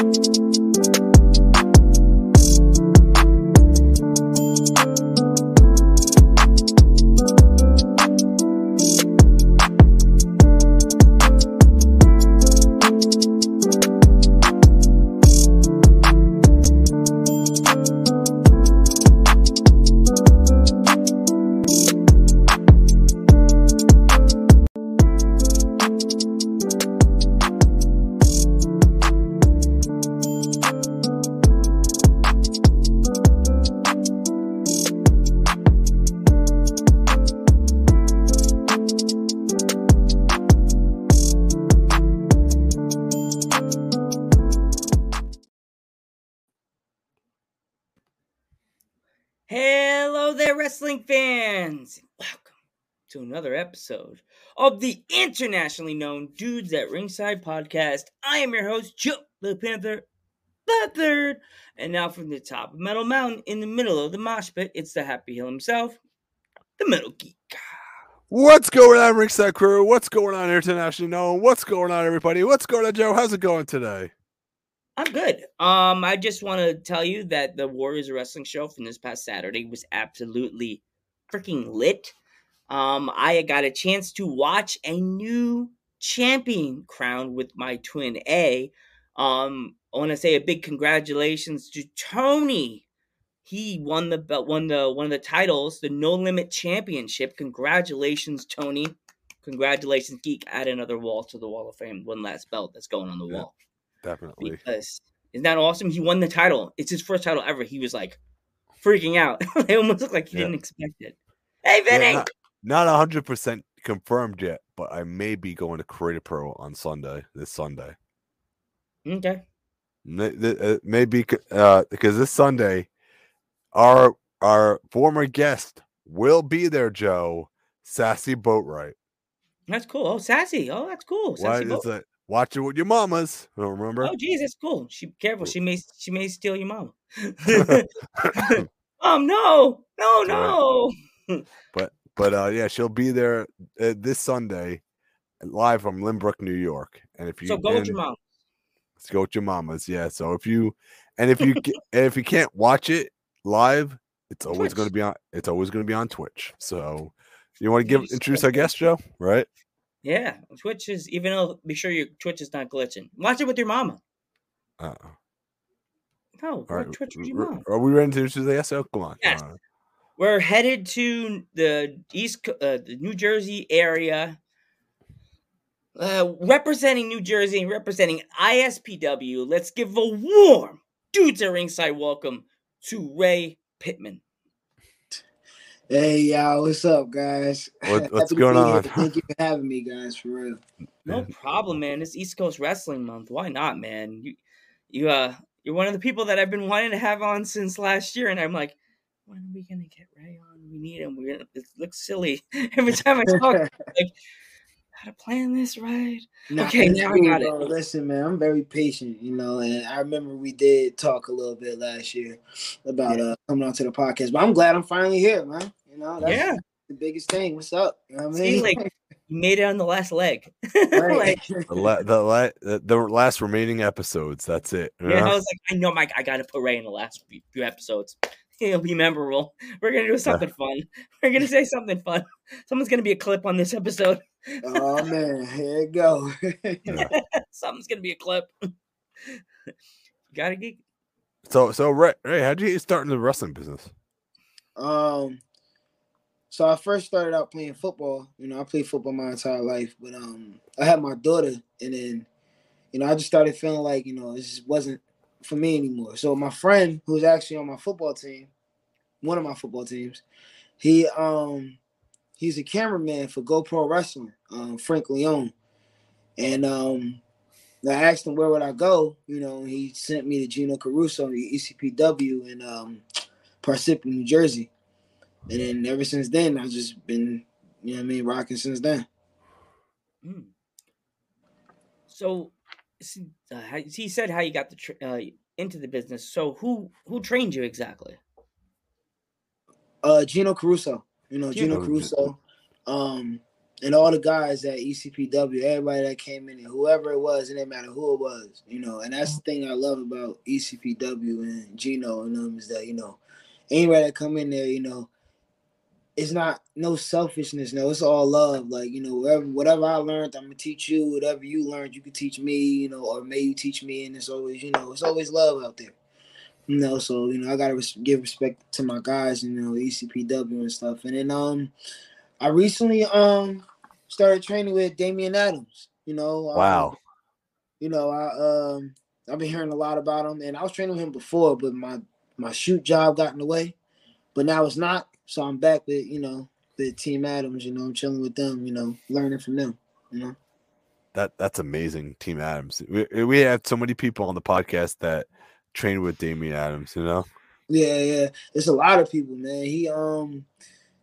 Hello another episode of the internationally known Dudes at Ringside podcast. I am your host, Joe the Panther the Third. And now from the top of Metal Mountain in the middle of the mosh pit, it's the Happy Hill himself, the Metal Geek. What's going on, Ringside Crew? What's going on, internationally known? What's going on, everybody? What's going on, Joe? How's it going today? I'm good. Um, I just want to tell you that the Warriors Wrestling show from this past Saturday was absolutely freaking lit. Um, I got a chance to watch a new champion crowned with my twin A. Um, I want to say a big congratulations to Tony. He won the belt, won the one of the titles, the No Limit Championship. Congratulations, Tony. Congratulations, Geek. Add another wall to the Wall of Fame. One last belt that's going on the Yeah. wall Definitely. because isn't that awesome? He won the title. It's his first title ever. He was like freaking out. it almost looked like he Yeah. didn't expect it. Hey, Vinny. Yeah, not not hundred percent confirmed yet, but I may be going to Create A Pro on Sunday. This Sunday, Okay. Uh, maybe uh, because this Sunday, our our former guest will be there. Joe Sassy Boatwright. That's cool. Oh, sassy. Oh, that's cool. Why Sassy is boat. it? Watch it with your mamas. I don't remember. Oh, geez, that's cool. She careful. She may she may steal your mom. um, no, no, no. But uh, yeah, she'll be there uh, this Sunday, live from Lynbrook, New York. And if you So go with your mom. Let's go with your mamas. Yeah. So if you and if you and if you can't watch it live, it's always going to be on. It's always going to be on Twitch. So you want to give introduce our guest, Joe? Right? Yeah, Twitch is even though be sure your Twitch is not glitching. Watch it with your mama. Uh, No, all right. Twitch with your mom. Are we ready to introduce the guest? Oh, come on. Yes. come on. We're headed to the East, Co- uh, the New Jersey area, uh, representing New Jersey and representing ISPW. Let's give a warm dudes at ringside welcome to Ray Pittman. Hey y'all, what's up, guys? What- what's going be here. on? Thank you for having me, guys. For real. No problem, man. It's East Coast Wrestling Month. Why not, man? You, you, uh, you're one of the people that I've been wanting to have on since last year, and I'm like, when are we gonna get Ray on? We need him. We're gonna. It looks silly every time I talk. like, how to plan this right? Nah, Okay, it's now I got it. Listen, man, I'm very patient, you know, and I remember we did talk a little bit last year about uh coming on to the podcast, but I'm glad I'm finally here, man. You know, that's Yeah. the biggest thing. What's up? You know what I See, mean? like you made it on the last leg. Right. like, The, la- the, la- the the last remaining episodes. That's it. you yeah, I was like, I know, Mike. I got to put Ray in the last few few episodes. It'll be memorable. We're gonna do something fun. We're gonna say something fun. Someone's gonna be a clip on this episode. oh man, here it go. Something's gonna be a clip. Gotta get. So so Ray, Ray, how'd you get started in the wrestling business? Um, so I first started out playing football. You know, I played football my entire life, but um, I had my daughter, and then, you know, I just started feeling like you know it just wasn't for me anymore. So my friend, who's actually on my football team, one of my football teams, he um, he's a cameraman for GoPro Wrestling, um, Frank Leone, and um. I asked him where would I go, you know, he sent me to Gino Caruso, the ECPW in um, Parsippany, New Jersey. And then ever since then, I've just been, you know I mean, rocking since then. Mm. So, uh, he said how you got the tr- uh, into the business. So, who who trained you exactly? Uh, Gino Caruso, you know, Gino. Gino Caruso. Um, and all the guys at ECPW, everybody that came in, and whoever it was, it didn't matter who it was, you know. And that's the thing I love about ECPW and Gino and them is that you know, anybody that come in there, you know, it's not no selfishness. No, it's all love. Like you know, whatever whatever I learned, I'm gonna teach you. Whatever you learned, you can teach me. You know, or may you teach me. And it's always you know, it's always love out there. You know, so you know, I gotta res- give respect to my guys. You know, ECPW and stuff. And then um, I recently um started training with Damian Adams. You know, um, Wow. you know, I um I've been hearing a lot about him, and I was training with him before, but my my shoot job got in the way. But now it's not, so I'm back with you know with Team Adams. You know, I'm chilling with them. You know, learning from them. You know, That that's amazing, Team Adams. We we have so many people on the podcast that train with Damian Adams. You know. yeah, yeah. It's a lot of people, man. He um,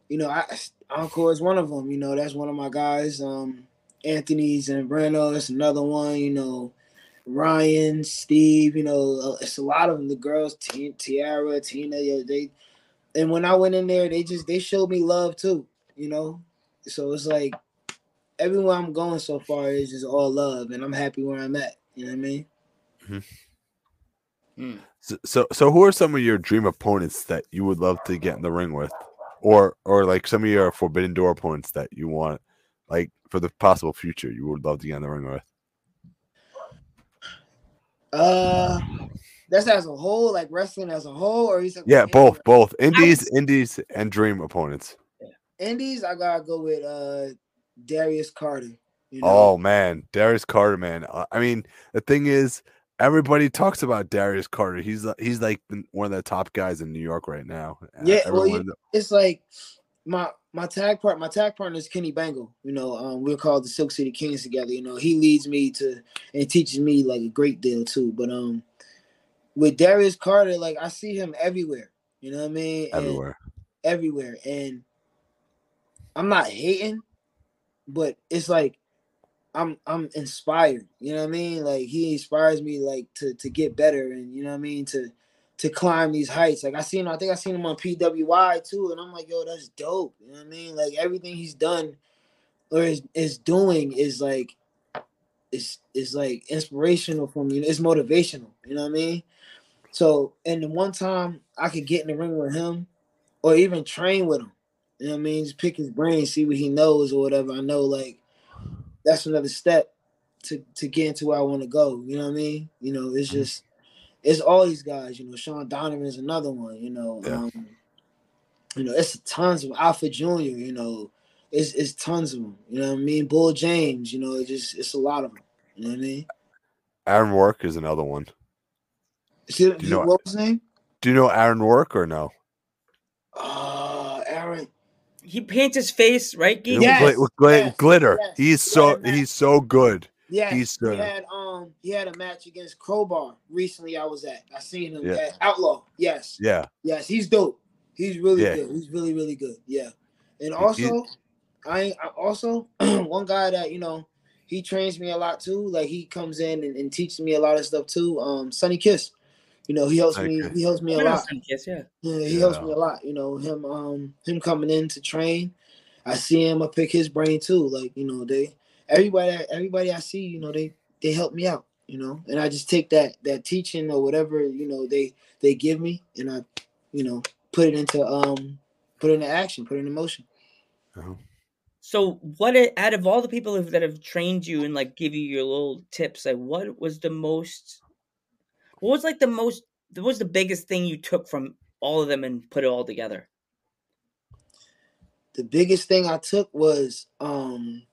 you know, I Encore is one of them. You know, that's one of my guys. Um, Anthony Zambrano, that's another one. You know. Ryan, Steve, you know, uh, it's a lot of them. The girls, Ti- Tiara, Tina, they, and when I went in there, they just they showed me love too, you know. So it's like everywhere I'm going so far is just all love, and I'm happy where I'm at. You know what I mean? Hmm. So, so so who are some of your dream opponents that you would love to get in the ring with, or or like some of your forbidden door opponents that you want, like for the possible future, you would love to get in the ring with. Uh, that's as a whole, like wrestling as a whole, or you said Yeah, both both indies, indies, and dream opponents. Indies, I gotta go with uh Darius Carter. You know? Oh man, Darius Carter, man. Uh, I mean, the thing is, everybody talks about Darius Carter. He's uh, he's like one of the top guys in New York right now. Uh, Yeah, well, everyone- it's like my my tag part my tag partner is Kenny Bangle. You know, um, we're called the Silk City Kings together. You know, he leads me to and teaches me like a great deal too. But um, with Darius Carter, like I see him everywhere. You know what I mean? And everywhere. everywhere, and I'm not hating, but it's like I'm I'm inspired. You know what I mean? Like he inspires me like to to get better, and you know what I mean to to climb these heights. Like I seen, I think I seen him on PWI too, and I'm like, yo, that's dope. You know what I mean? Like everything he's done or is is doing is like is is like inspirational for me. It's motivational. You know what I mean? So, and the one time I could get in the ring with him, or even train with him. You know what I mean? Just pick his brain, see what he knows or whatever. I know like that's another step to to get into where I want to go. You know what I mean? You know, it's just it's all these guys. You know, Sean Donovan is another one. You know, Yeah. um, you know, it's tons of Alpha Junior. You know, it's it's tons of them. You know what I mean? Bull James. You know, it just it's a lot of them. You know what I mean? Aaron Work is another one. See, you know- what was his name? Do you know Aaron Work or no? Uh, Aaron. He paints his face, right? Geek? Yeah. Glit- Yes, with yes, glitter. yes. He's so Yeah, he's so good. Yeah, He's he uh, had um he had a match against Crowbar recently. I was at. I seen him Yeah. at Outlaw. Yes, yeah. yes, he's dope. He's really Yeah. good. He's really really good. Yeah, and He- also I, I also one guy that you know he trains me a lot too. Like he comes in and, and teaches me a lot of stuff too. Um, Sonny Kiss. You know he helps Sonny me. Kiss. He helps me a lot. some kids, yeah. Yeah, he helps me a lot. You know, him um him coming in to train. I see him, I pick his brain too. Like, you know, they everybody everybody I see, you know, they they help me out, you know. And I just take that that teaching or whatever, you know, they they give me and I, you know, put it into um put it into action, put it into motion. Uh-huh. So, what out of all the people that have trained you and like give you your little tips, like what was the most? What was like the most? What was the biggest thing you took from all of them and put it all together? the biggest thing I took was um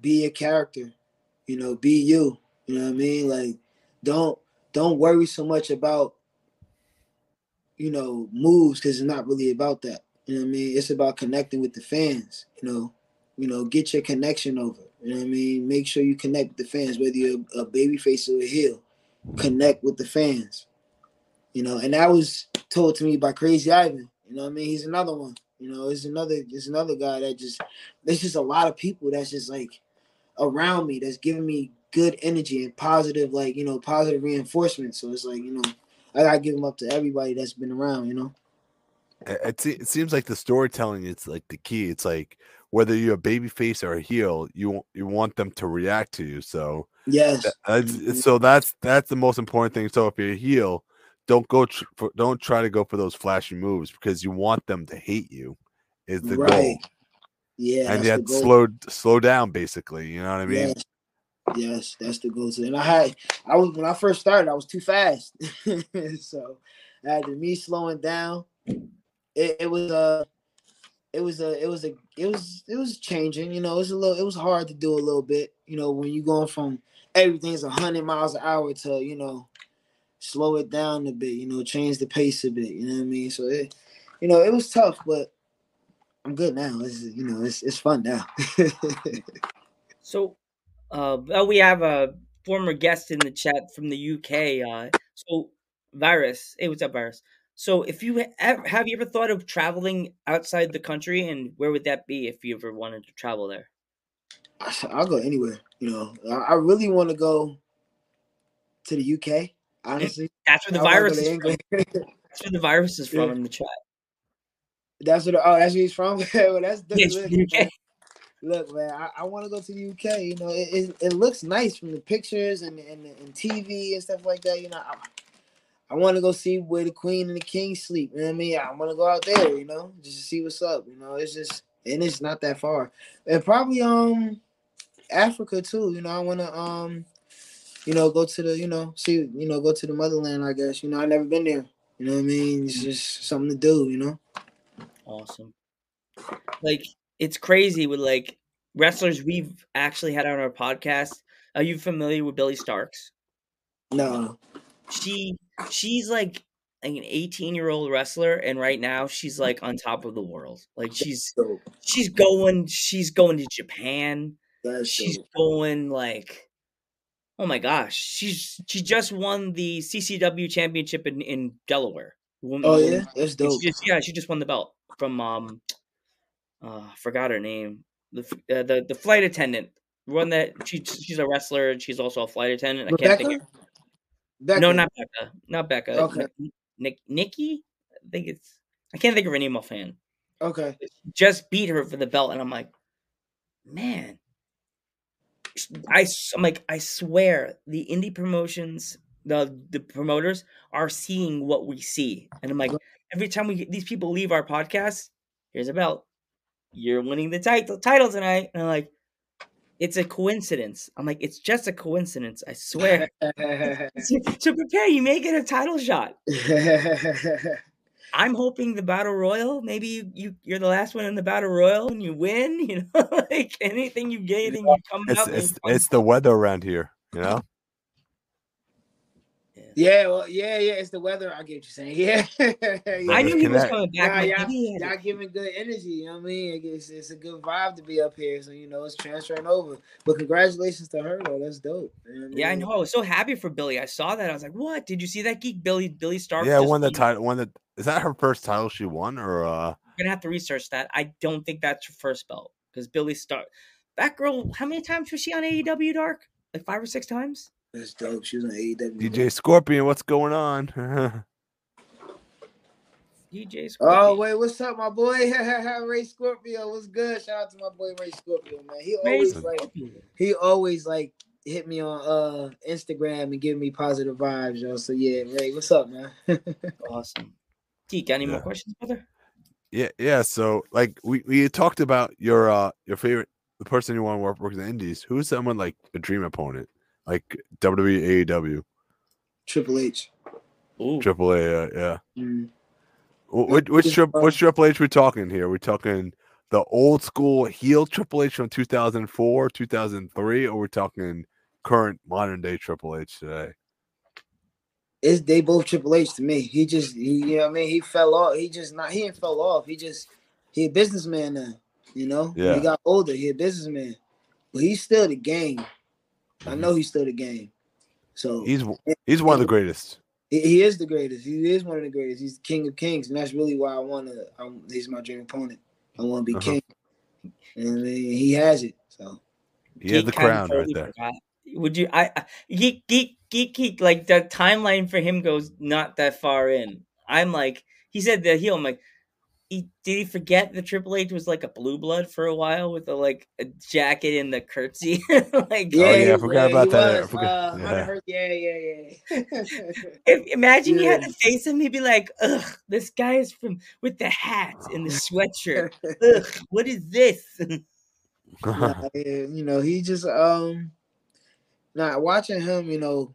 be a character, you know, be you. You know what I mean? Like don't don't worry so much about you know moves because it's not really about that. You know what I mean? It's about connecting with the fans, you know. You know, get your connection over. You know what I mean? Make sure you connect with the fans, whether you're a baby face or a heel. Connect with the fans. You know, and that was told to me by Crazy Ivan. You know what I mean? He's another one. You know, it's another there's another guy that just there's just a lot of people that's just like around me that's giving me good energy and positive, like, you know, positive reinforcement. So it's like, you know, I gotta give them up to everybody that's been around, you know. It, it seems like the storytelling is like the key. It's like whether you're a baby face or a heel, you want- you want them to react to you. So Yes. That- that's- Mhm. so that's that's the most important thing. So if you're a heel, don't go tr- for, don't try to go for those flashy moves because you want them to hate you. Is the goal, Yeah. and yet slow slow down. Basically, you know what I mean? Yes. Yes, that's the goal. And I had, I was when I first started, I was too fast, so I had to me slowing down. It, was a it was a, it was a, it was, it was changing. You know, it was a little, it was hard to do a little bit. You know, when you're going from everything's hundred miles an hour to you know, slow it down a bit. You know, change the pace a bit. You know what I mean? So it, you know, it was tough, but I'm good now. It's you know, it's it's fun now. So, uh, we have a former guest in the chat from the UK. Uh, so, Virus, hey, what's up, Virus? So, if you ha- have you ever thought of traveling outside the country, and where would that be if you ever wanted to travel there? I'll go anywhere. You know, I, really want to go to the UK. Eh, honestly, That's where the I virus is from. That's where the virus is from Yeah. in the chat. that's what. Oh, that's where he's from. well, that's Yeah, it's look, the UK. man. Look, man, I, I want to go to the UK. You know, it, it, it looks nice from the pictures and, and and TV and stuff like that. You know, I, I want to go see where the Queen and the King sleep. You know what I mean? I want to go out there. You know, just to see what's up. You know, it's just and it's not that far. And probably um Africa too. You know, I want to um you know go to the you know see you know go to the motherland. I guess you know I've never been there. You know what I mean? It's just something to do. You know. Awesome. Like it's crazy with like wrestlers we've actually had on our podcast. Are you familiar with Billie Starkz? No. She she's like an 18 year old wrestler and right now she's like on top of the world. Like she's she's going she's going to Japan. She's going like oh my gosh. She's she just won the CCW championship in, in Delaware. Oh yeah, that's dope. She just, yeah, she just won the belt from um, uh, forgot her name. The uh, the the flight attendant, one that she she's a wrestler and she's also a flight attendant. I can't think. Of, Becca. no, not Becca. Not Becca. Okay. Nick, Nikki. I think it's. I can't think of her name offhand. Okay. Just beat her for the belt, and I'm like, man. I, I'm like I swear the indie promotions the the promoters are seeing what we see, and I'm like every time we these people leave our podcast, here's a belt. You're winning the title title tonight, and I'm like, it's a coincidence. I'm like, it's just a coincidence. I swear. so, so prepare. You may get a title shot. I'm hoping the battle royal. Maybe you, you you're the last one in the battle royal and you win. You know, like anything you get and you come It's out. it's, it's the weather around here, you know. Yeah, well, yeah, yeah. It's the weather. I get what you're saying. Yeah. I knew he was coming back. Nah, but y'all, maybe he had y'all giving good energy. You know what I mean? It's, it's a good vibe to be up here. So you know, it's transferring over. But congratulations to her though. That's dope. You what Yeah, I know. I was so happy for Billie. I saw that. I was like, "What? Did you see that geek Billie Billie Stark?" Yeah, just won the title. Won the. Is that her first title she won, or uh? I'm gonna have to research that. I don't think that's her first belt because Billie Stark. That girl, how many times was she on AEW Dark? Like five or six times. That's dope. She was on AEW. DJ Scorpion, what's going on? DJ. Scorpion. Oh wait, what's up, my boy? Ray Scorpio, what's good? Shout out to my boy Ray Scorpio, man. He Ray always like Scorpion. he always like hit me on uh Instagram and give me positive vibes, yo. So yeah, Ray, what's up, man? Awesome. Geek, got any more questions, brother? yeah, yeah. So like we we talked about your uh your favorite the person you want to work work in the Indies. Who's someone like a dream opponent, like WWE, AEW, Triple H. Ooh. Triple A? Uh, yeah. Mm. Wh- Which which, tri- which Triple H we talking here? We're talking the old school heel Triple H from 2004, 2003, or we're talking current modern day Triple H today? It's they both Triple H to me. He just he, you know what I mean. He fell off. He just not he didn't fell off. He just he a businessman now. You know, When Yeah. he got older. He a businessman, but he's still the game. I know he's still the game. So He's he's one of the greatest. He, he is the greatest. He is one of the greatest. He's the king of kings, and that's really why I want to. He's my dream opponent. I want to be Uh-huh. king, and I mean, he has it. So He had Geek the crown right there. forgot. Would you? I, I geek geek geek geek. Like the timeline for him goes not that far in. I'm like, he said that he. I'm like, he did he forget the Triple H was like a blue blood for a while with the like a jacket and the curtsy? like Yeah, yeah, I he- forgot he about that. I was. forgot- Uh, yeah. Hearst- yeah, yeah, yeah. if, imagine you had to face him, he'd be like, "Ugh, this guy is from with the hat and the sweatshirt. Ugh, what is this?" Nah, yeah, you know, he just um nah watching him, you know.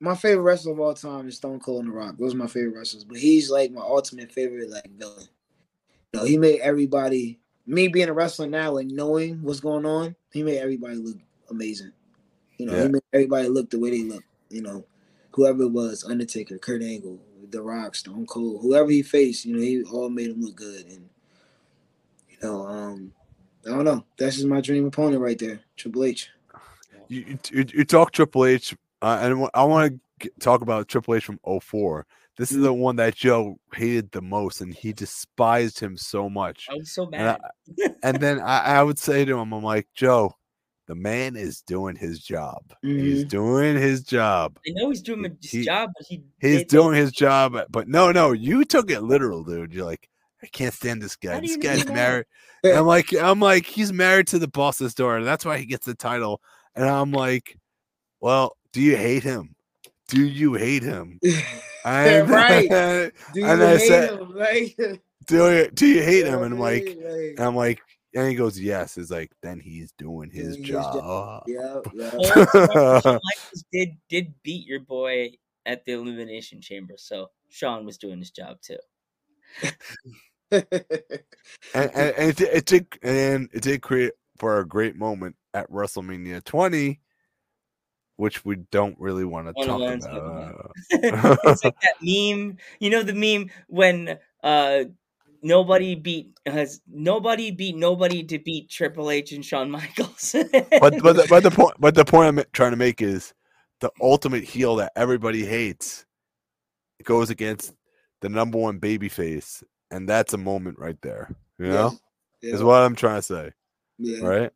My favorite wrestler of all time is Stone Cold and The Rock. Those are my favorite wrestlers. But he's like my ultimate favorite like villain. You know, he made everybody me being a wrestler now and knowing what's going on, he made everybody look amazing. You know, Yeah. he made everybody look the way they look, you know. Whoever it was, Undertaker, Kurt Angle, The Rock, Stone Cold, whoever he faced, you know, he all made him look good. And you know, um, I don't know. That's just my dream opponent right there, Triple H. you, you, you- you talk Triple H, uh, and I want to talk about Triple H from 04. This is the one that Joe hated the most, and he despised him so much. I was so And, I- mad. and then I, I would say to him, I'm like, Joe, the man is doing his job. He's Mhm. doing his job. I know he's doing his he- job, but he He's doing his job. But no, no, you took it literal, dude. You're like, I can't stand this guy. This guy's married. I'm like, I'm like, he's married to the boss's daughter. That's why he gets the title. And I'm like, well, do you hate him? Do you hate him? And, right. Do you And I hate said- him? Like, do you do you hate him? And I'm like, like, and I'm like, and he goes, yes. It's like, then he's doing his Doing his job. job. yeah, yeah. Well, did did beat your boy at the Elimination Chamber, so Shawn was doing his job too. and, and, and it, it did and it did create for a great moment at WrestleMania 20, which we don't really want to talk something about. it's like that meme, you know, the meme when uh nobody beat has nobody beat nobody to beat Triple H and Shawn Michaels. but but the, but the point but the point I'm trying to make is the ultimate heel that everybody hates goes against the number one baby face, and that's a moment right there. You know, yeah, is what I'm trying to say, yeah. right?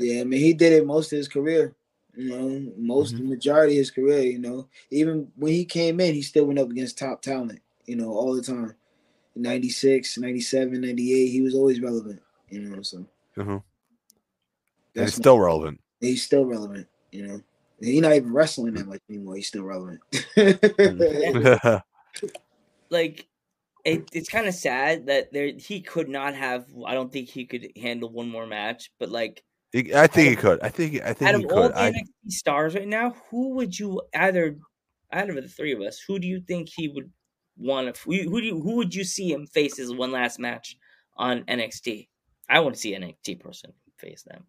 Yeah, I mean, he did it most of his career. You know, most Mhm. the majority of his career. You know, even when he came in, he still went up against top talent. You know, all the time. 96, 97, 98, he was always relevant. You know, so Uh-huh. And that's it's still relevant. he's still relevant. You know, he's not even wrestling that much anymore. He's still relevant. Like it, it's kind of sad that there he could not have. I don't think he could handle one more match. But like He- I think he could. I think. I think out he of all could. the I, NXT stars right now, who would you either out of the three of us? Who do you think he would want to? Who, who do you, who would you see him face as one last match on NXT? I want to see an NXT person face them.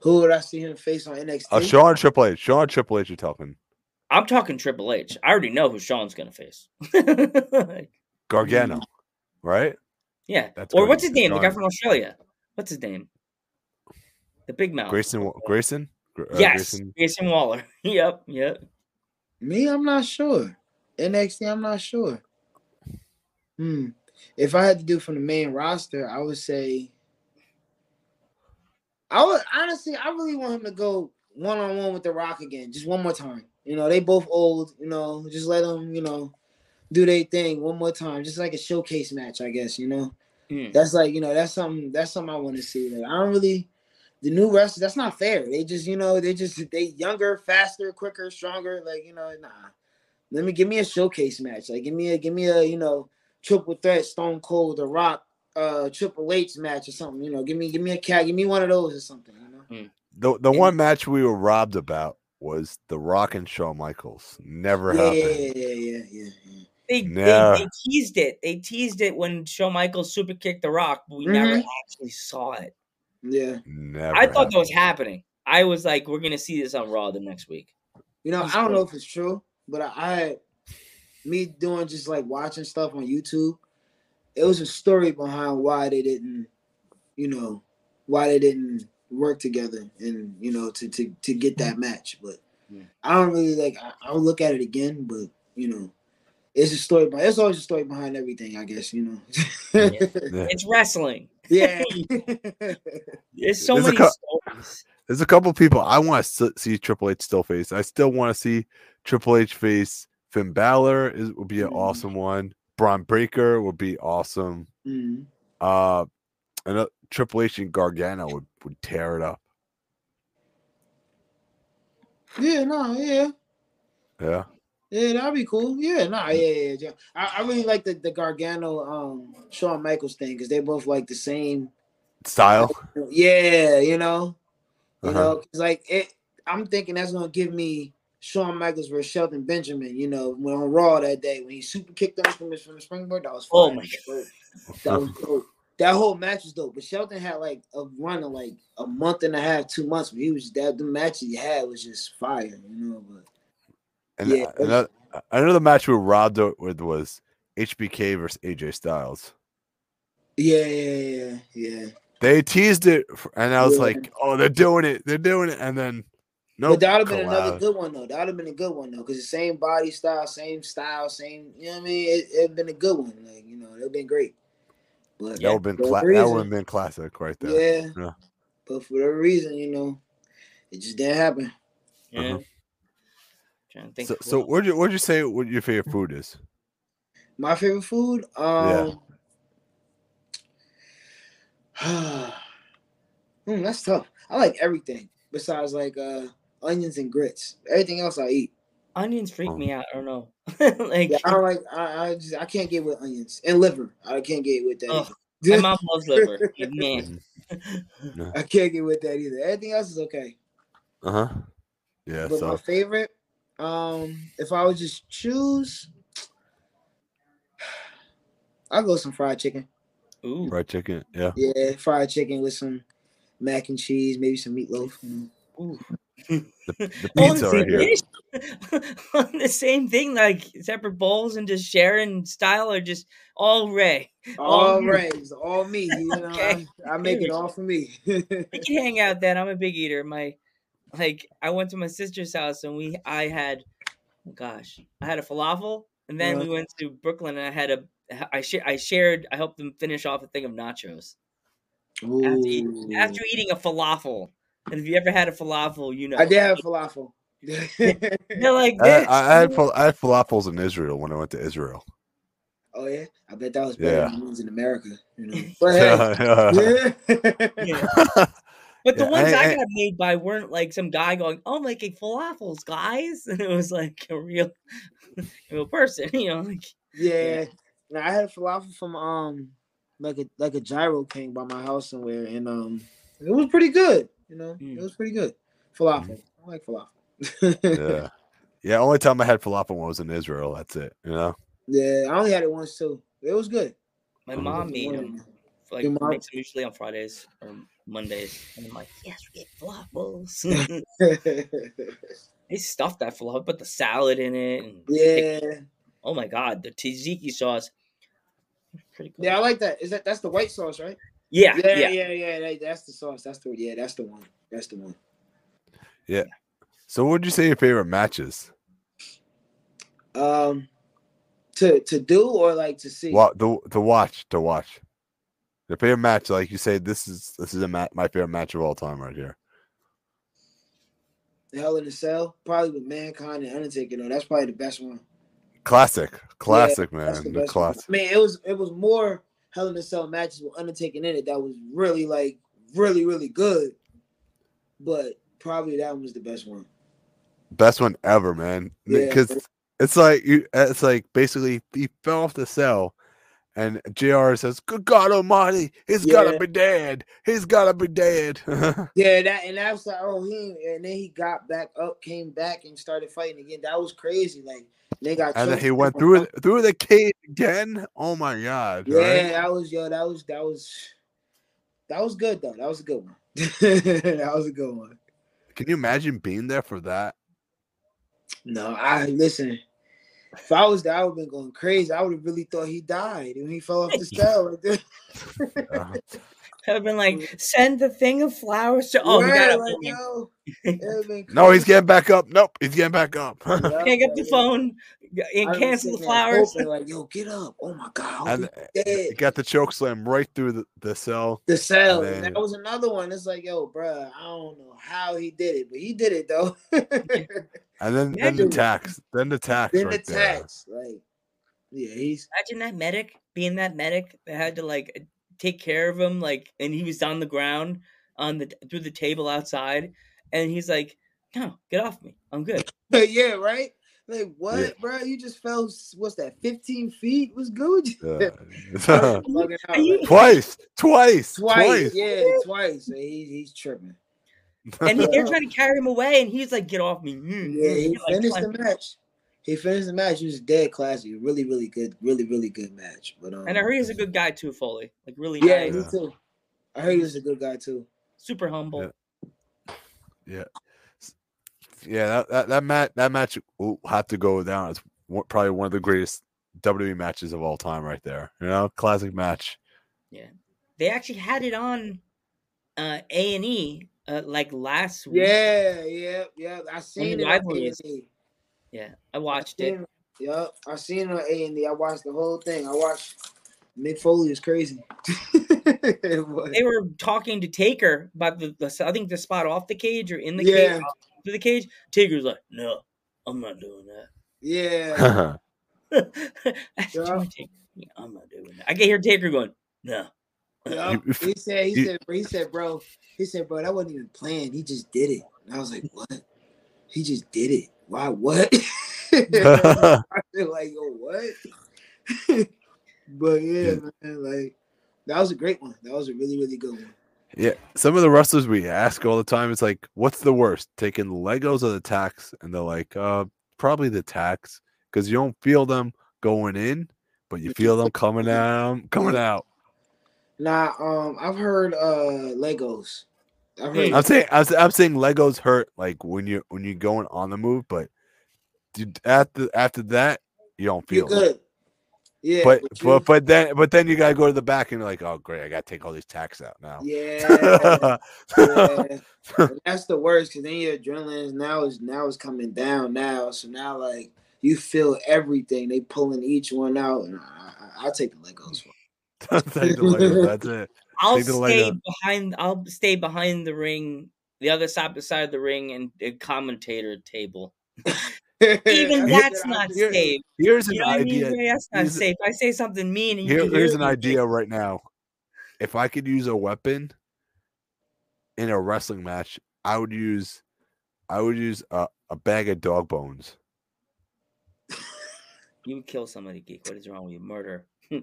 Who would I see him face on NXT? uh, Shawn Triple H. Shawn Triple H. You're talking. I'm talking Triple H. I already know who Shawn's gonna face. Gargano, right? yeah, That's or what's his name? The guy from Australia. What's his name? The big mouth. Grayson. Wa- Grayson. Uh, yes, Grayson- Grayson Waller. yep, yep. Me, I'm not sure. NXT, I'm not sure. Hmm. If I had to do from the main roster, I would say. I would honestly, I really want him to go one on one with The Rock again, just one more time. You know, they both old. You know, just let them, you know, do their thing one more time, just like a showcase match, I guess. You know, Hmm. that's like you know, that's something. That's something I want to see. Like, I don't really. The new wrestlers, that's not fair. They just, you know, they just they younger, faster, quicker, stronger. Like, you know, nah. Let me give me a showcase match. Like give me a give me a, you know, triple threat, Stone Cold, The Rock, uh Triple H match or something. You know, give me give me a cat, give me one of those or something, you know. The the And- one match we were robbed about was The Rock and Shawn Michaels. Never Yeah, happened. yeah, yeah, yeah, yeah, yeah. They, No. they they teased it. They teased it when Shawn Michaels super kicked the Rock, but we never Mhm. actually saw it. Yeah. Never. I thought happened. that was happening. I was like, we're gonna see this on Raw the next week. You know, That's I don't know if it's true, but I, I me doing just like watching stuff on YouTube. It was a story behind why they didn't, you know, why they didn't work together and you know to to to get that match. But Yeah. I don't really like. I, I'll look at it again, but you know, it's a story. But it's always a story behind everything, I guess. You know. Yeah. It's wrestling. Yeah. There's so There's a many cou- stories. There's a couple people I want to see Triple H still face. I still want to see Triple H face Finn Balor. Is would be an Mhm. awesome one. Bron Breakker would be awesome. Mhm. Uh, and Triple H and Gargano would, would tear it up. Yeah, no, yeah. Yeah. Yeah, that'd be cool. Yeah, nah, yeah, yeah, yeah. I, I really like the, the Gargano um Shawn Michaels thing because they both like the same Style. Yeah, you know, you Uh-huh. know, 'cause like it. I'm thinking that's gonna give me Shawn Michaels versus Shelton Benjamin. You know, when on Raw that day when he super kicked him from the, from the springboard, that was Oh fire. my that was dope. That whole match was dope. But Shelton had like a run of like a month and a half, two months. But he was that the match he had was just fire. You know, but And Yeah. uh, another, another match we robbed it with was HBK versus AJ Styles. yeah, yeah, yeah, yeah. They teased it, f- and I was Yeah. like, "Oh, they're doing it! They're doing it!" And then, no, but that would have been another good one though. That would have been a good one though, because the same body style, same style, same. You know what I mean? It it'd been a good one. Like you know, it'd been great. But That would have been for cla- that would have been classic right there. Yeah. Yeah. But for whatever reason, you know, it just didn't happen. Yeah. Uh-huh. Trying to think. So, of so what- what'd you what'd you say? What your favorite food is? My favorite food, um, Hmm, that's tough. I like everything besides like uh onions and grits. Everything else I eat. onions freak Oh. me out. I don't know. like Yeah, I don't like. I, I just I can't get with onions and liver. I can't get with that. Ugh, my mom loves liver. Like, man. I can't get with that either. Everything else is okay. Uh huh. Yeah. but my favorite, um, if I would just choose, I'll go some fried chicken. Ooh. fried chicken. Yeah. Yeah, fried chicken with some mac and cheese, maybe some meatloaf. you know. Ooh. The, the All pizza right same here. dish? the same thing, like separate bowls and just sharing style, or just all Ray. All All you. right, it's all me. You know, Okay. I, I make it all for me. We can hang out then. I'm a big eater. My like I went to my sister's house and we I had oh gosh, I had a falafel and then Uh-huh. we went to Brooklyn and I had a I sh- I shared I helped them finish off a thing of nachos. After, eat- after eating a falafel. And if you ever had a falafel, you know. I did have falafel. They're like I, this. I, I had fal- I had falafels in Israel when I went to Israel. oh yeah, I bet that was better Yeah. than the ones in America. You know, but hey, Yeah, yeah. Yeah. Yeah. But the Yeah, ones I, I- I- got made by weren't like some guy going, "Oh, I'm making falafels, guys," and it was like a real, a real person, you know. Like, Yeah. Now I had a falafel from um like a like a gyro king by my house somewhere, and um it was pretty good. You know, Mm. it was pretty good. Falafel. I like falafel. yeah. Yeah. Only time I had falafel was in Israel. That's it. You know. yeah, I only had it once too. It was good. my Mhm. mom made them, like Your mom- makes them usually on Fridays or Mondays, and I'm like, "Yes, we get falafels." they stuffed that falafel, put the salad in it, and yeah, oh my god, the tzatziki sauce, pretty cool. yeah, I like that. Is that that's the white sauce, right? yeah, Yeah, yeah. yeah, yeah. that- that's the sauce. That's the yeah. That's the one. That's the one. Yeah. So, what would you say your favorite matches? Um, to to do or like to see. What the to watch to watch. Your favorite match, like you say, this is this is a ma- my favorite match of all time right here. Hell in a Cell, probably with Mankind and Undertaker. though. that's probably the best one. Classic, classic That's man, the the one. classic. I it was it was more Hell in a Cell matches with Undertaker in it that was really like really really good, but probably that one was the best one. best one ever, man. Yeah. Because it's like you, it's like basically he fell off the cell, and Jr. says, "Good God Almighty, he's gotta be dead. He's gotta be dead." Yeah, that and that was like, oh, he and then he got back up, came back, and started fighting again. That was crazy. Like they got and then he went through through the cage again. Oh my God! Yeah, right? that was yo, that was that was that was good though. That was a good one. that was a good one. Can you imagine being there for that? No, I listen. If I was there, I would have been going crazy. I would have really thought he died when he fell off the cell. Like that. Uh, I've been like, send the thing of flowers to. Oh, he Right, got up. like, on me. yo, it would've been no, he's getting back up. Nope, he's getting back up. Yeah, Hang up the phone and I'd cancel the flowers. hoping, Like, yo, get up! Oh my god, and he's dead. he got the choke slam right through the, the cell. The cell. And And then- that was another one. It's like, yo, bruh, I don't know how he did it, but he did it though. And then, then the tax. Then the tax. then right the there. tax, like, Yeah, he's Imagine that medic being that medic that had to like take care of him, like, and he was on the ground on the through the table outside, and he's like, "No, get off me, I'm good." yeah, right. Like what, bro? You just fell. What's that? Fifteen feet was good. Uh, Bugging out, Are you- like, twice, twice, twice, twice. yeah, twice. So He's he's tripping. And he- they're trying to carry him away, and he's like, "Get off me!" Mm, Yeah, mm," he you're like, finished the match. He finished the match. He was dead classy. Really, really good. Really, really good match. But um, And I heard he's a good guy too, Foley. Like really yeah, nice, me too. I heard he was a good guy too. super humble. Yeah. Yeah, yeah. That that, that match that match will have to go down as one, probably one of the greatest WWE matches of all time, right there. You know, classic match. Yeah, they actually had it on uh, A and E uh, like last week. Yeah, yeah, yeah. I seen it on rivalries. A&E. yeah, I watched it. Seen- Yep, I seen it on A and E. I watched the whole thing. I watched. Mick Foley is crazy. They were talking to Taker about the, the I think the spot off the cage or in the Yeah. cage, to the cage. Taker's like, "No, I'm not doing that." yeah, That's Yeah. Johnny Taker. Yeah, I'm not doing that. I can hear Taker going, "No." You- he said, he said, bro, he said, bro, he said, bro, that wasn't even planned. He just did it. And I was like, what? He just did it. Why? What? I feel like, yo, what? but yeah, man, like that was a great one. That was a really, really good one. Yeah, some of the wrestlers we ask all the time, it's like, what's the worst, taking the Legos or the tacks? And they're like, uh, probably the tacks, because you don't feel them going in, but you feel them coming out, coming out. Nah, um, I've heard uh Legos. I've heard. I'm saying, I'm, I'm saying Legos hurt like when you when you're going on the move, but dude, after after that, you don't you're feel. it. good. Yeah, But you- but but then but then you gotta go to the back and you're like, oh great, I gotta take all these tacks out now. yeah, yeah. That's the worst because then your adrenaline is now is now is coming down now. So now like you feel everything. They pulling each one out, and I, I, I'll take the Legos. Take the Legos, that's it. I'll Take stay behind. I'll stay behind the ring, the other side beside of the ring, and a commentator table. Even that's uh, not Here- safe. Here's an You know what I mean? idea. That's not here's safe. I say something mean, and Here, here's an idea right now. If I could use a weapon in a wrestling match, I would use, I would use a, a bag of dog bones. You would kill somebody, geek. What is wrong with you? Murder.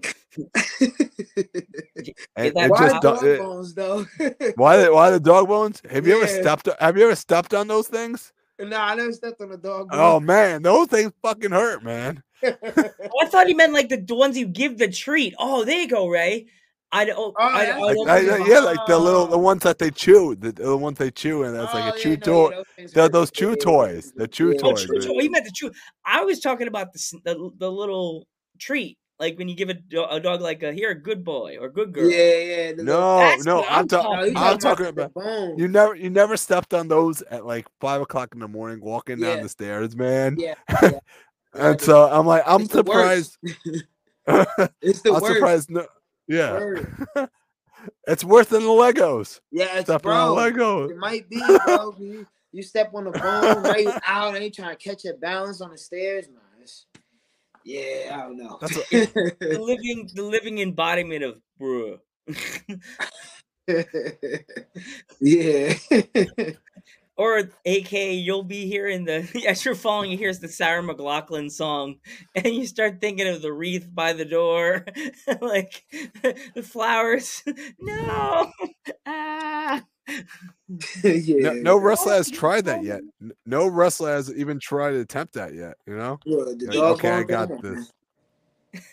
And that it Why just dog do- it- bones though? why the why the dog bones? Have you ever Yeah. stepped? Have you ever stepped on those things? nah, I never stepped on a dog. Oh man, those things fucking hurt, man. Oh, I thought he meant like the, the ones you give the treat. Oh, there you go, Ray. I don't. Oh, oh, I, yeah. I oh, Like, don't I- think I- yeah, like the little the Oh. ones that they chew, the, the ones they chew, and that's like Oh, a chew yeah, no, toy. yeah, those things they're those chew Yeah, yeah, toys, the chew yeah. Oh, toys, true, man. true. Oh, you meant the chew. I was talking about the, the the little treat, like when you give a, do- a dog like a here, a good boy or good girl. Yeah, yeah. the No, no, I'm, I'm ta- talking No, you I'm talking talking about bone. you never you never stepped on those at like five o'clock in the morning, walking down Yeah. the stairs, man. Yeah, yeah. And so I'm like, I'm It's the worst. surprised. It's the I'm worst. surprised. No, yeah, it's worse than the Legos. Yeah, it's Stepping on bro. Legos. It might be, bro. you, you step on the bone, right out, and you trying to catch your balance on the stairs. Nah, it's, yeah, I don't know. That's The living the living embodiment of bruh. yeah. or aka you'll be hearing the as you're falling here's the Sarah McLachlan song and you start thinking of the wreath by the door like the flowers no ah. yeah. No, no wrestler has tried that yet. No wrestler has even tried to attempt that yet. You know? Yeah, the Like, okay, I got come on, man. this.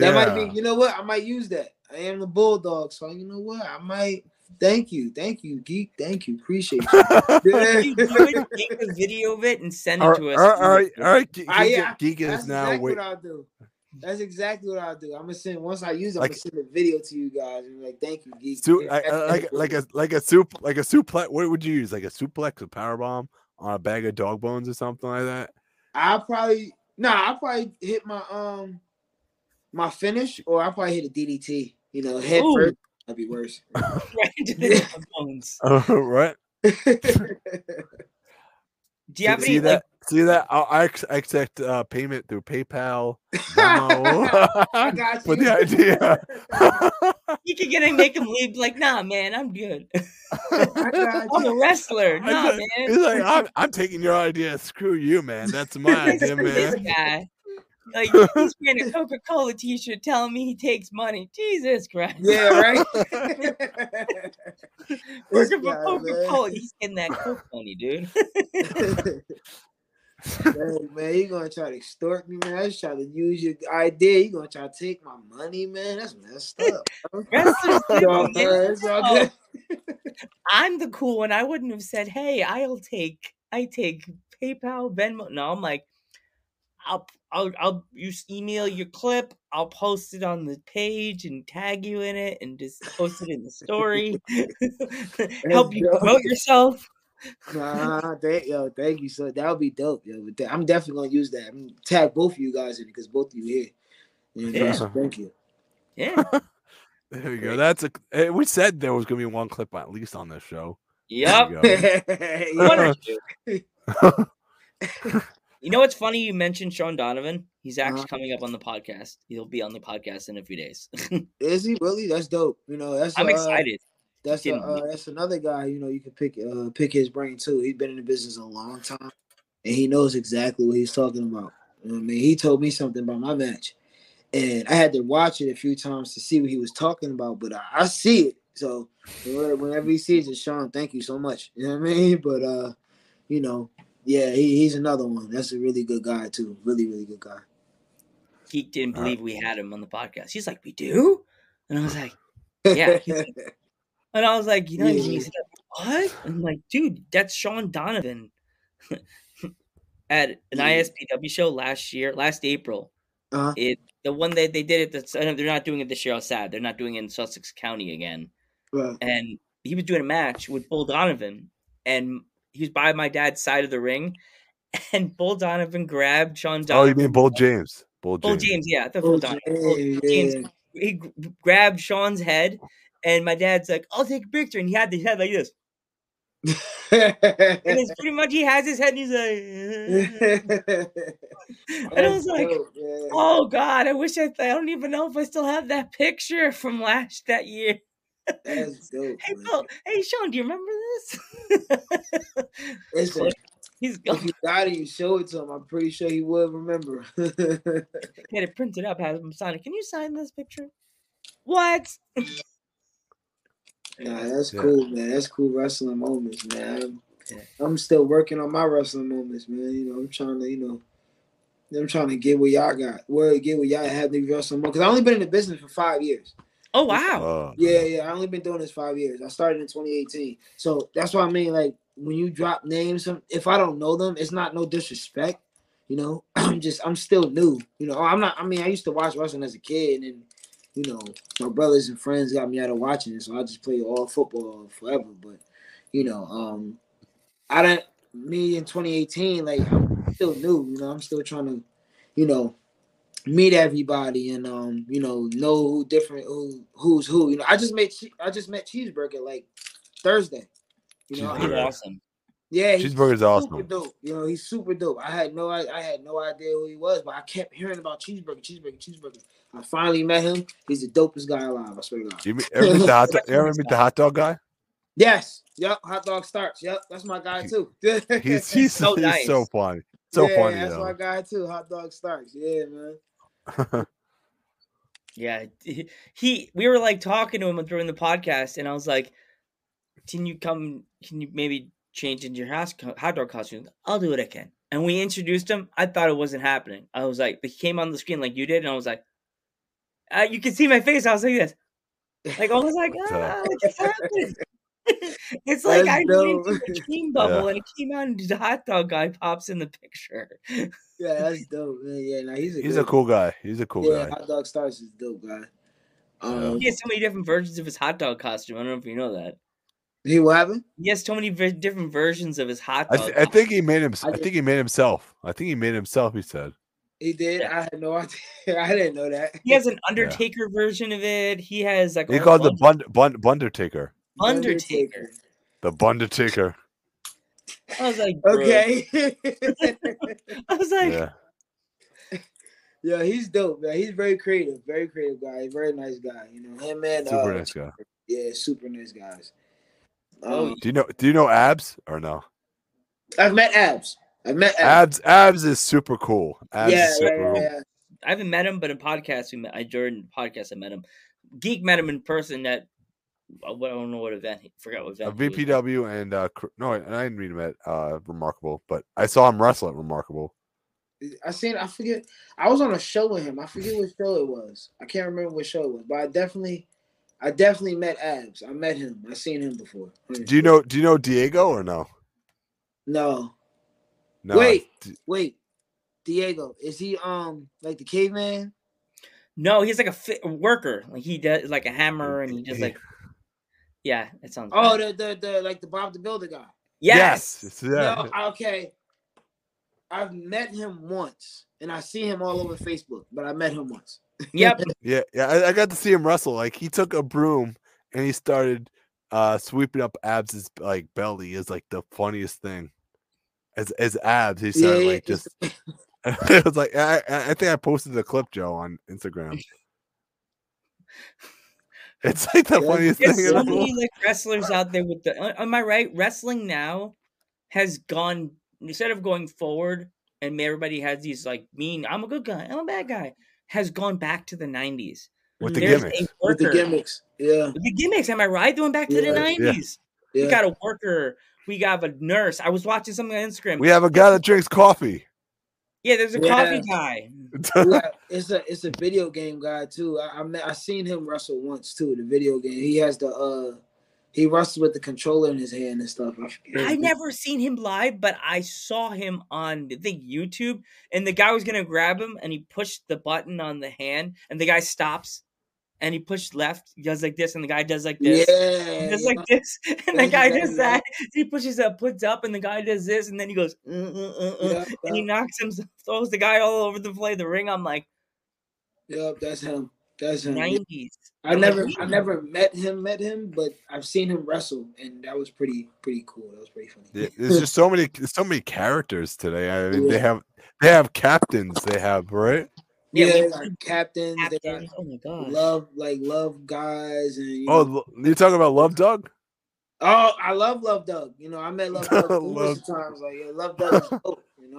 That might be. You know what? I might use that. I am the bulldog, so you know what? I might. Thank you, thank you, geek. Thank you, appreciate you. Yeah. you do it, take a video of it and send it all to right, us all right, all right, all right. Geek, Geek- yeah, Geek That's is now exactly wait. What I'll do. That's exactly what I'll do. I'm gonna send once I use it. I'm Like- gonna send a video to you guys and be like, "Thank you, geek." Su- I- I- like that's like a like a soup like a suplex. What would you use? Like a suplex, a power bomb on a bag of dog bones or something like that? I'll probably nah. I'll probably hit my um my finish, or I'll probably hit a DDT. You know, head Ooh. first. That'd be worse. right into the dog bones right? do you have any like See that? I, I accept uh, payment through PayPal. Venmo. I got For the idea. You could get him, make him leave. Like, nah, man, I'm good. I got I'm a wrestler. I Nah, said- man. He's like, I'm, I'm taking your idea. Screw you, man. That's my idea, this man. guy. Like he's wearing a Coca Cola T-shirt, telling me he takes money. Jesus Christ! Yeah, right. Working for Coca Cola, he's getting that Coke money, dude. Hey, man, you gonna try to extort me, man? I just try to use your idea. You gonna try to take my money, man? That's messed up. bro. Wrestlers man. man, it's all good. I'm the cool one. I wouldn't have said, "Hey, I'll take, I take PayPal, Venmo." No, I'm like, I'll, I'll, I'll use email your clip. I'll post it on the page and tag you in it, and just post it in the story. Help you promote yourself. Nah, thank, yo, thank you. So that would be dope, yo. But th- I'm definitely gonna use that. I'm gonna tag both of you guys in because both of you here. You know, Yeah. so thank you. Yeah. There we go. That's a. eh, We said there was gonna be one clip at least on this show. Yep. There you go. One Yeah. or two. You know what's funny? You mentioned Shawn Donovan. He's actually Uh-huh. coming up on the podcast. He'll be on the podcast in a few days. Is he really? That's dope. You know, that's I'm uh, excited. That's a, uh, that's another guy. You know, you can pick uh, pick his brain too. He's been in the business a long time, and he knows exactly what he's talking about. You know what I mean, he told me something about my match, and I had to watch it a few times to see what he was talking about. But I, I see it, so whenever whenever he sees it, Shawn, thank you so much. You know what I mean? But uh, you know, yeah, he, he's another one. That's a really good guy too. Really, really good guy. He didn't believe we had him on the podcast. He's like, "We do," and I was like, Yeah, he's and I was like, "You know," and he Yeah. said, "What?" I'm like, "Dude, that's Shawn Donovan." At an Yeah. ISPW show last year, last April, uh-huh. it the one that they did it. That's they're not doing it this year. I was sad. They're not doing it in Sussex County again. And he was doing a match with Bull Donovan, and he was by my dad's side of the ring, and Bull Donovan grabbed Shawn Donovan. Oh, you mean Bull James? Bull Bull James. James, yeah, thought Oh, Bull Donovan. Bull James, he grabbed Shawn's head, and my dad's like, "I'll take a picture," and he had his head like this, and it's pretty much he has his head, and he's like, and I was like, "Oh God, I wish I, I don't even know if I still have that picture from last that year." That's dope. Hey. Bill, hey, Shawn, do you remember this? Listen, He's gone. if you got it, you show it to him. I'm pretty sure he would remember. Get it printed up, have him sign it. Can you sign this picture? What? Nah, that's Yeah. cool, man. That's cool wrestling moments, man. I'm, Yeah. I'm still working on my wrestling moments, man. You know, I'm trying to, you know, I'm trying to get what y'all got. Where get what y'all have the wrestling moments. Because I only been in the business for five years. Oh wow. Oh, Yeah, yeah. I only been doing this five years. I started in 2018. So that's what I mean. Like when you drop names, if I don't know them, it's not no disrespect. You know, I'm just I'm still new. You know, oh, I'm not. I mean, I used to watch wrestling as a kid, and then you know, my brothers and friends got me out of watching it, so I just play all football forever. But you know, um, I don't. Me in 2018, like I'm still new. You know, I'm still trying to, you know, meet everybody and um, you know, know who different who who's who. You know, I just met Che- I just met Cheeseburger like Thursday. You know, He's Cheeseburger. I- awesome. Yeah, he's Cheeseburger's super awesome. dope. You know, he's super dope. I had no I, I had no idea who he was, but I kept hearing about Cheeseburger, Cheeseburger, Cheeseburger. I finally met him. He's the dopest guy alive. I swear to God. You meet, ever meet the hot dog, ever meet the hot dog guy? Yes. Yep. Hot dog starts. Yep. That's my guy too. He's he's, So he's nice. so funny. So yeah, funny That's my though. guy too. Hot dog starts. Yeah, man. Yeah. He, he we were like talking to him during the podcast, and I was like, Can you come can you maybe change into your house hot dog costume? I'll do what I can. And we introduced him. I thought it wasn't happening. I was like, but he came on the screen like you did, and I was like, uh, you can see my face. I was like this. Like I was like, What's ah, up? what's happening? it's like That's I dope. went into a dream bubble Yeah. and it came out and the hot dog guy pops in the picture. Yeah, that's dope, man. Yeah, nah, he's a He's good a cool guy. He's a cool Yeah, guy. hot dog stars is a dope guy. Um, He has so many different versions of his hot dog costume. I don't know if you know that. He what happened? He has so many v- different versions of his hot I, th- I think he made him. I I think he made himself. I think he made himself. He said. He did. Yeah. I had no idea. I didn't know that. he has an Undertaker version of it. He has like He a called the bunch- Bund, Bund, Bundertaker. Undertaker. The Bundertaker. I was like, bro. Okay. I was like, Yeah. yeah, he's dope, man. He's very creative, very creative guy, very nice guy. You know, him and Super uh, nice guy. yeah, super nice guys. Oh, Um, Do you know do you know abs or no? I've met Abs. I've met Abs. Abs abs is super cool. Abs yeah, is yeah, super yeah, cool. yeah. I haven't met him, but in podcast we met. I during podcast I met him. Geek met him in person at uh, I don't know what event. He forgot what A event. he was. VPW and uh no, and I didn't meet him at uh Remarkable, but I saw him wrestle at Remarkable. I seen. I forget. I was on a show with him. I forget what show it was. I can't remember what show it was, but I definitely, I definitely met Abs. I met him. I seen him before. Do you know do you know Diego or no? No. No. Wait. D- Wait. Diego is he um like the caveman? No, he's like a fit worker. Like he does like a hammer, and he just like. Yeah, it sounds. Oh, bad. the the the like the Bob the Builder guy. yes. Yes. Yeah. No, okay. I've met him once, and I see him all over Facebook, but I met him once. Yep. Yeah, yeah. I, I got to see him wrestle. Like he took a broom and he started uh sweeping up Abs's like belly is like the funniest thing. As as abs, he started like it's- just it was like I I I think I posted the clip Joe on Instagram. It's like the Yeah, funniest There's thing in so the world. many like wrestlers out there with the. uh, Am I right? Wrestling now has gone instead of going forward and everybody has these like mean. I'm a good guy. I'm a bad guy. Has gone back to the '90s. with the There's gimmicks. with the gimmicks. Yeah, with the gimmicks. Am I right? Going back to the '90s. yeah. yeah. We got a worker. We got a nurse. I was watching something on Instagram. We have a guy that drinks coffee. yeah, there's a Yeah. coffee guy. Yeah, it's a it's a video game guy too. I, I met I seen him wrestle once too. The video game. He has the uh he wrestles with the controller in his hand and stuff. I. I never seen him live, but I saw him on I think YouTube, and the guy was gonna grab him, and he pushed the button on the hand, and the guy stops, and he pushed left, he does like this, and the guy does like this. Yeah, He does yeah. like this, and the guy does that. He pushes up, puts up, and the guy does this, and then he goes, "Uh, uh, uh, uh," Yep, and he knocks himself, throws the guy all over the play, the ring. I'm like, yep, that's him. That's him. Yeah. nineties. I never I never met him, met him, but I've seen him wrestle, and that was pretty pretty cool. That was pretty funny. Yeah, There's just so many so many characters today. I mean, they have they have captains. They have right. Yeah, Yeah, we they got sea captains, they got Oh my god. love like love guys, and you Oh, know, l- you talking about Love Dog? oh, I love Love Doug. You know, I met Love Doug Love- times. Like, yeah, Love Doug is dope. You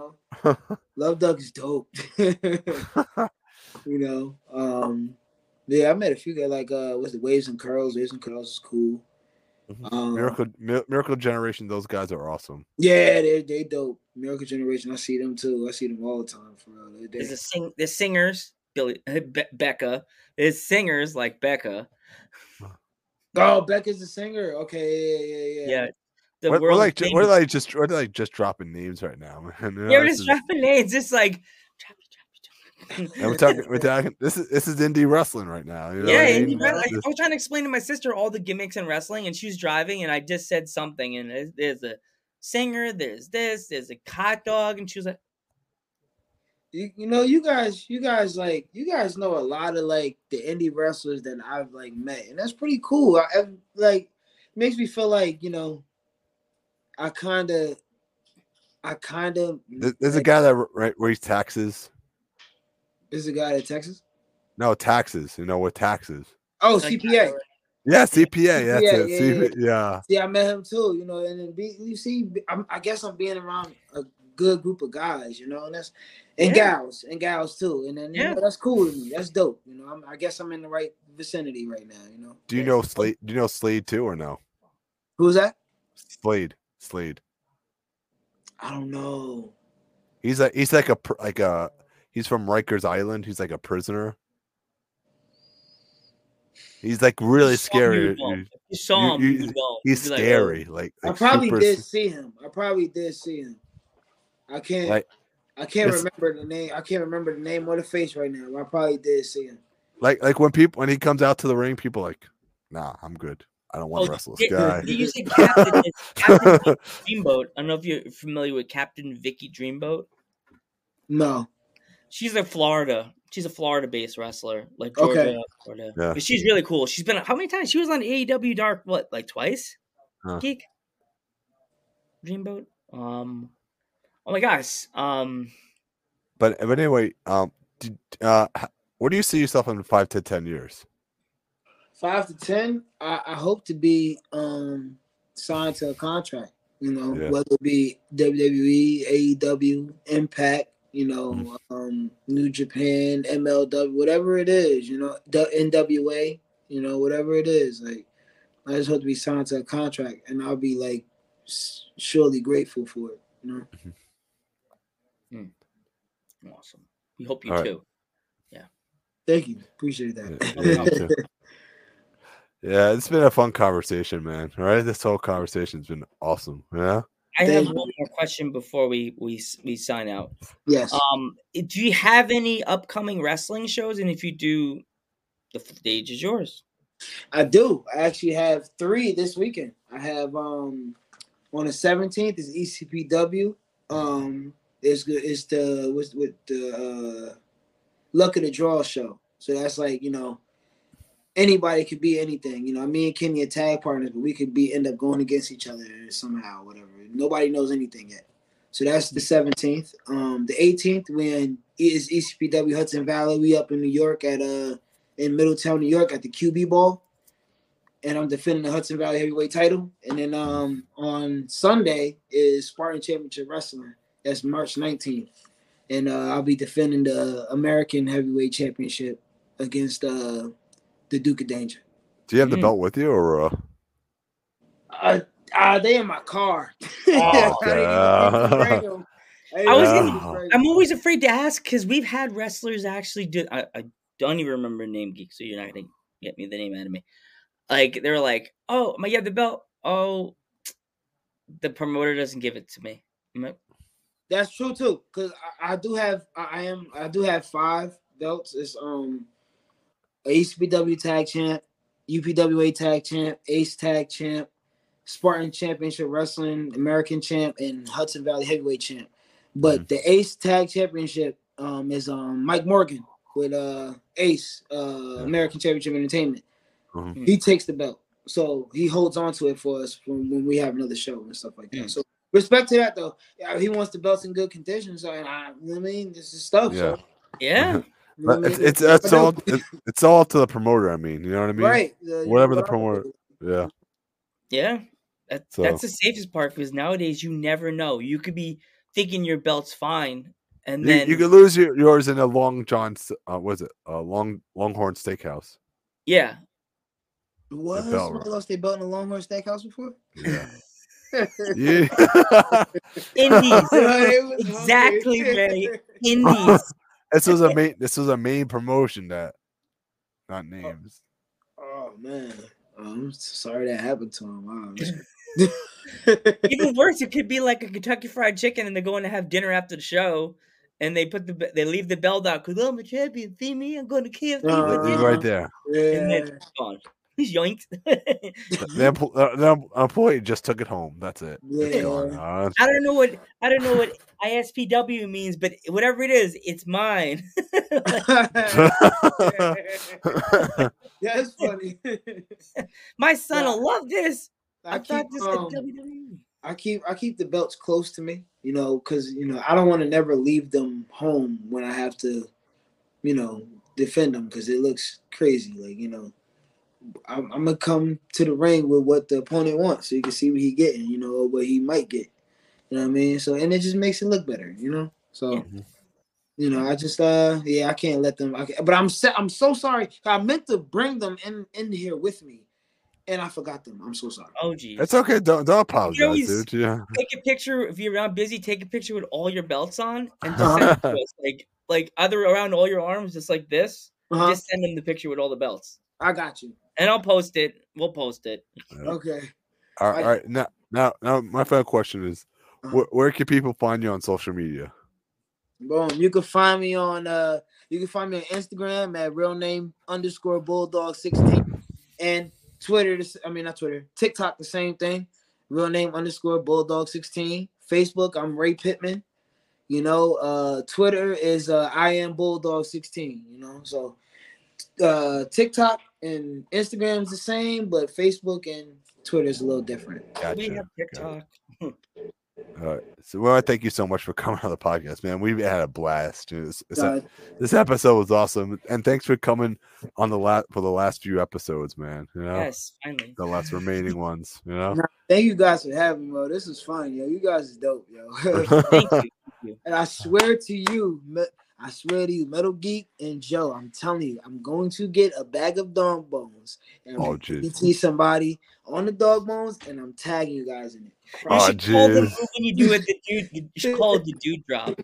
know, Love Doug is dope. you know, um, yeah, I met a few guys like uh, what's the Waves and Curls? Waves and Curls is cool. Mhm. Um, Miracle Mi- Miracle Generation. Those guys are awesome. Yeah, they they dope. Miracle Generation, I see them too. I see them all the time for real. They- There's they- a sing. There's singers. Billy Be- Becca. There's singers like Becca. Oh, Becca's the singer. Okay, yeah, yeah, yeah. Yeah. The What, we're like ju- we're like just we're like just dropping names right now, man. You know, Yeah, we're this just is- dropping names. It's like drop it, drop it, drop it. and we're talking we're talking this is this is indie wrestling right now. You know yeah, what I mean? you I, I was trying to explain to my sister all the gimmicks in wrestling, and she was driving, and I just said something, and there's, there's a singer, there's this, there's a hot dog, and she was like, You, you know, you guys, you guys like, you guys know a lot of like the indie wrestlers that I've like met, and that's pretty cool. I, I like makes me feel like you know, I kind of, I kind of. There- There's a guy that right where he taxes. Is a guy at Texas? No taxes. You know what taxes? Oh, like, CPA. Yeah, CPA. That's Yeah, it. yeah, CPA, yeah. See, I met him too. You know, and then be, you see, I'm, I guess I'm being around a good group of guys. You know, and that's and Yeah. gals and gals too. And then you know, that's cool with me. That's dope. You know, I'm, I guess I'm in the right vicinity right now. You know, Do you know Slade? Do you know Slade too or no? who's that? Slade. Slade. I don't know. He's like he's like a like a he's from Rikers Island. He's like a prisoner. He's like really "You saw him, you scary. You- You saw him. you- you would. He's You'd like, "Oh." scary. Like, I probably super did see him. I probably did see him. I can't. Like, I can't it's- remember the name. I can't remember the name or the face right now. But I probably did see him. like like when people when he comes out to the ring, people like, nah, I'm good. I don't want Oh, to wrestle did- this guy. did you say Captain, Captain Dreamboat? I don't know if you're familiar with Captain Vicky Dreamboat. No. She's a Florida. She's a Florida-based wrestler, like Okay. Georgia, Florida. Yeah. But she's really cool. She's been how many times? She was on AEW Dark, what, like twice? Huh. Geek. Dreamboat. Um, oh my gosh. Um, But but anyway, um, did, uh, where do you see yourself in five to ten years? Five to ten, I, I hope to be um signed to a contract. You know, Yeah. whether it be WWE, AEW, Impact, you know, Mhm. um, New Japan, MLW, whatever it is, you know, the NWA, you know, whatever it is. Like, I just hope to be signed to a contract, and I'll be like surely grateful for it. You know. awesome. We hope you All right. too. Thank you, appreciate that. Yeah, me. Yeah, it's been a fun conversation, man. All right, this whole conversation's been awesome. Yeah. I have one more question before we we we sign out. yes. Um, do you have any upcoming wrestling shows? And if you do, the stage is yours. I do. I actually have three this weekend. I have um on the seventeenth is ECPW. Um, it's good. It's the with with the uh, luck of the draw show. So that's like you know anybody could be anything. You know, me and Kenny are tag partners, but we could be end up going against each other somehow, whatever. Nobody knows anything yet. So that's the seventeenth. Um, the eighteenth when is ECPW Hudson Valley. We up in New York at uh in Middletown, New York at the QB Ball. And I'm defending the Hudson Valley Heavyweight title. And then um on Sunday is Spartan Championship Wrestling. That's March 19th. And uh, I'll be defending the American Heavyweight Championship against uh the Duke of Danger. Do you have the Mm. belt with you, or uh, Uh, uh they in my car. Oh, I didn't even okay. bring 'em. didn't I was even gonna- bring 'em. I'm always afraid to ask because we've had wrestlers actually do. I, I don't even remember the name geek, so you're not gonna get me the name out of me. Like they're like, "Oh, my, you have the belt." Oh, the promoter doesn't give it to me. Like, That's true too, because I, I do have I, I am I do have five belts. It's um a ECPW tag champ, UPWA tag champ, Ace tag champ, Spartan Championship Wrestling American champ, and Hudson Valley Heavyweight champ. But the Ace tag championship um is um Mike Morgan with uh Ace uh American Championship Entertainment. Mhm. He takes the belt, so he holds on to it for us when, when we have another show and stuff like that. Mm. So respect to that though. Yeah, he wants the belts in good condition. So I, you know what I mean, this is stuff. So, yeah, you know But I it's mean? it's, it's I all know. it's, it's all up to the promoter. I mean, you know what I mean? right. you Whatever the promoter- Yeah. yeah. That, So- That's the safest part because nowadays you never know. You could be thinking your belt's fine, and You, then you could lose your, yours in a Long John's. Uh, was it a Long Longhorn Steakhouse? yeah, Was belt, somebody lost their belt in the Longhorn Steakhouse before? Yeah. yeah. yeah. indies, Exactly, Ray. indies. This was a main. This was a main promotion that, not names. Oh man, I'm sorry that happened to him. Wow. Even worse, it could be like a Kentucky Fried Chicken, and they're going to have dinner after the show, and they put the they leave the belt out because I'm a champion. See me, I'm going to KFC for Uh, right there. and then it's gone. He's yoinked. The, the employee just took it home. That's it. Yeah. Uh, I don't know what I don't know what ISPW means, but whatever it is, it's mine. That's funny. My son Yeah. will love this. I, I thought keep this um, WWE. I keep I keep the belts close to me, you know, because you know I don't want to never leave them home when I have to, you know, defend them because it looks crazy. Like you know, I'm, I'm gonna come to the ring with what the opponent wants, so you can see what he getting, you know, or what he might get. You know what I mean? So and it just makes it look better, you know. So. Yeah. You know, I just uh yeah, I can't let them. I can't, but I'm sa- I'm so sorry. I meant to bring them in in here with me, and I forgot them. I'm so sorry. Oh geez. it's okay. Don't don't apologize, always- dude. Yeah. take a picture if you're around busy. Take a picture with all your belts on and just send it to us. Like like either around all your arms, just like this. Uh-huh. Just send them the picture with all the belts, I got you. And I'll post it. We'll post it. Okay. All right, I- all right. Now, now, now, my final question is, Uh-huh. where, where can people find you on social media? Boom. You can find me on uh you can find me on Instagram at real name underscore bulldog 16 and Twitter, I mean not Twitter, TikTok the same thing. Real name underscore bulldog 16. Facebook, I'm Ray Pittman. You know, uh Twitter is uh I am bulldog 16, you know. So uh TikTok and Instagram is the same, but Facebook and Twitter is a little different. Gotcha. We have Got it. TikTok. All right. So, well, I thank you so much for coming on the podcast, man. We've had a blast. This, this, Uh, this episode was awesome, and thanks for coming on the last for the last few episodes, man. You know, Yes, finally. the last remaining ones. You know, thank you guys for having me, bro. This is fun, yo. You guys is dope, yo. Thank you. and I swear to you, me- I swear to you, Metal Geek and Joe, I'm telling you, I'm going to get a bag of dog bones and Oh, I'm jeez. gonna see somebody on the dog bones, and I'm tagging you guys in it. You Oh, should call the move when you do it the dude. You should call it the dude drop.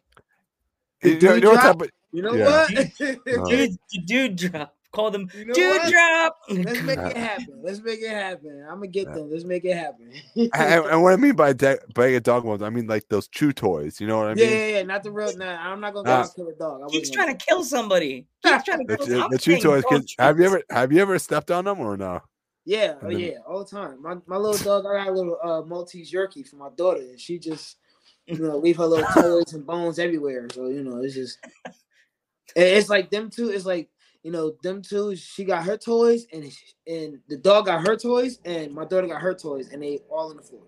you know, you know what type of You know Yeah. what? Uh, Dude, the dude drop. Call them You know dude what? drop. Let's make it happen. Let's make it happen. I'm gonna get Yeah. them. Let's make it happen. and, and what I mean by de- bag of dog bones, I mean like those chew toys. You know what I mean? yeah, yeah. Not the real. Nah, I'm not gonna go Nah. out kill a dog. I Keeps wasn't trying to kill somebody. Keeps trying to kill. the, I'm the chew saying toys. dog Kids, have you ever have you ever stepped on them or no? Yeah, oh then- yeah, all the time. My my little dog, I got a little uh Maltese Yorkie for my daughter, and she just you know leave her little toys and bones everywhere. So you know, it's just it's like them two. It's like you know them two. She got her toys, and and the dog got her toys, and my daughter got her toys, and they all on the floor.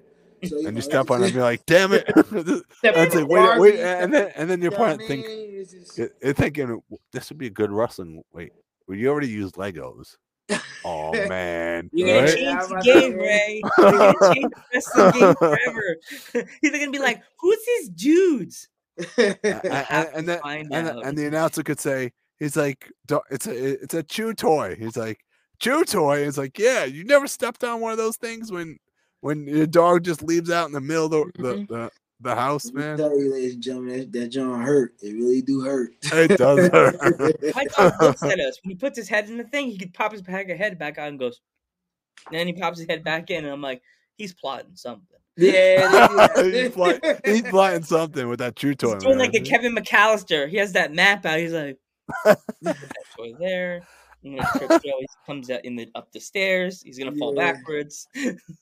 So And know, you step on it and just- be like, "Damn it!" step I'd say, wait, Barbie, wait, and then and then your you know partner think mean? It's just- it- it thinking this would be a good wrestling. Wait, well, you already used Legos. Oh man, You're gonna right? change the game, say. Ray. You're gonna change the wrestling game forever. He's gonna be like, "Who's these dudes?" A- I a- have and to then and, the- and the announcer could say, "He's like, it's a it's a chew toy." He's like, "Chew toy." It's like, "Yeah, you never stepped on one of those things when when your dog just leaves out in the middle of the the, Mhm. the, the house, Let me man." tell you, ladies and gentlemen, that, that John hurt. It really do hurt. It does hurt. My dog looks at us when he puts his head in the thing. He could pop his back head back out and goes. And then he pops his head back in, and I'm like, he's plotting something. yeah, they he's, plotting, he's plotting something with that chew toy. He's doing man. like the Kevin McCallister. He has that map out. He's like, that toy there. And then Trick Joe, he comes out in the up the stairs. He's gonna fall backwards.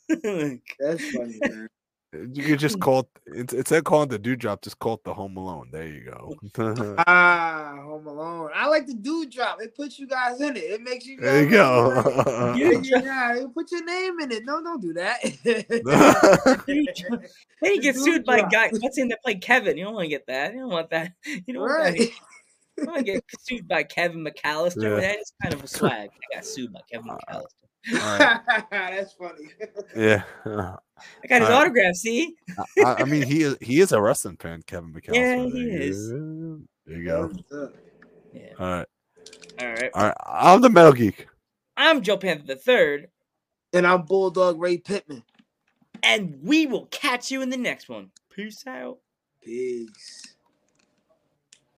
Like, That's funny, man. You could just call it it's- instead of calling it the dude drop, just call it the home alone. There you go. Ah, Home Alone. I like the dude drop. It puts you guys in it. It makes you. there you go. Yeah, yeah, put your name in it. No, don't do that. Dude drop. then he gets sued by drop. guy. What's in that play Kevin? You don't want to get that. You don't want that. You don't want that. Right. You don't want to get sued by Kevin McCallister. Yeah. That is kind of a swag. I got sued by Kevin Uh, McCallister. That's funny. yeah. I got his uh, autograph. See, I, I mean, he is he is a wrestling fan, Kevin McCallister. Yeah, There he you is. There you go. yeah. All right, All right. all right. I'm the metal geek. I'm Joe Panther the third, And I'm Bulldog Ray Pittman. and we will catch you in the next one. Peace out. Peace.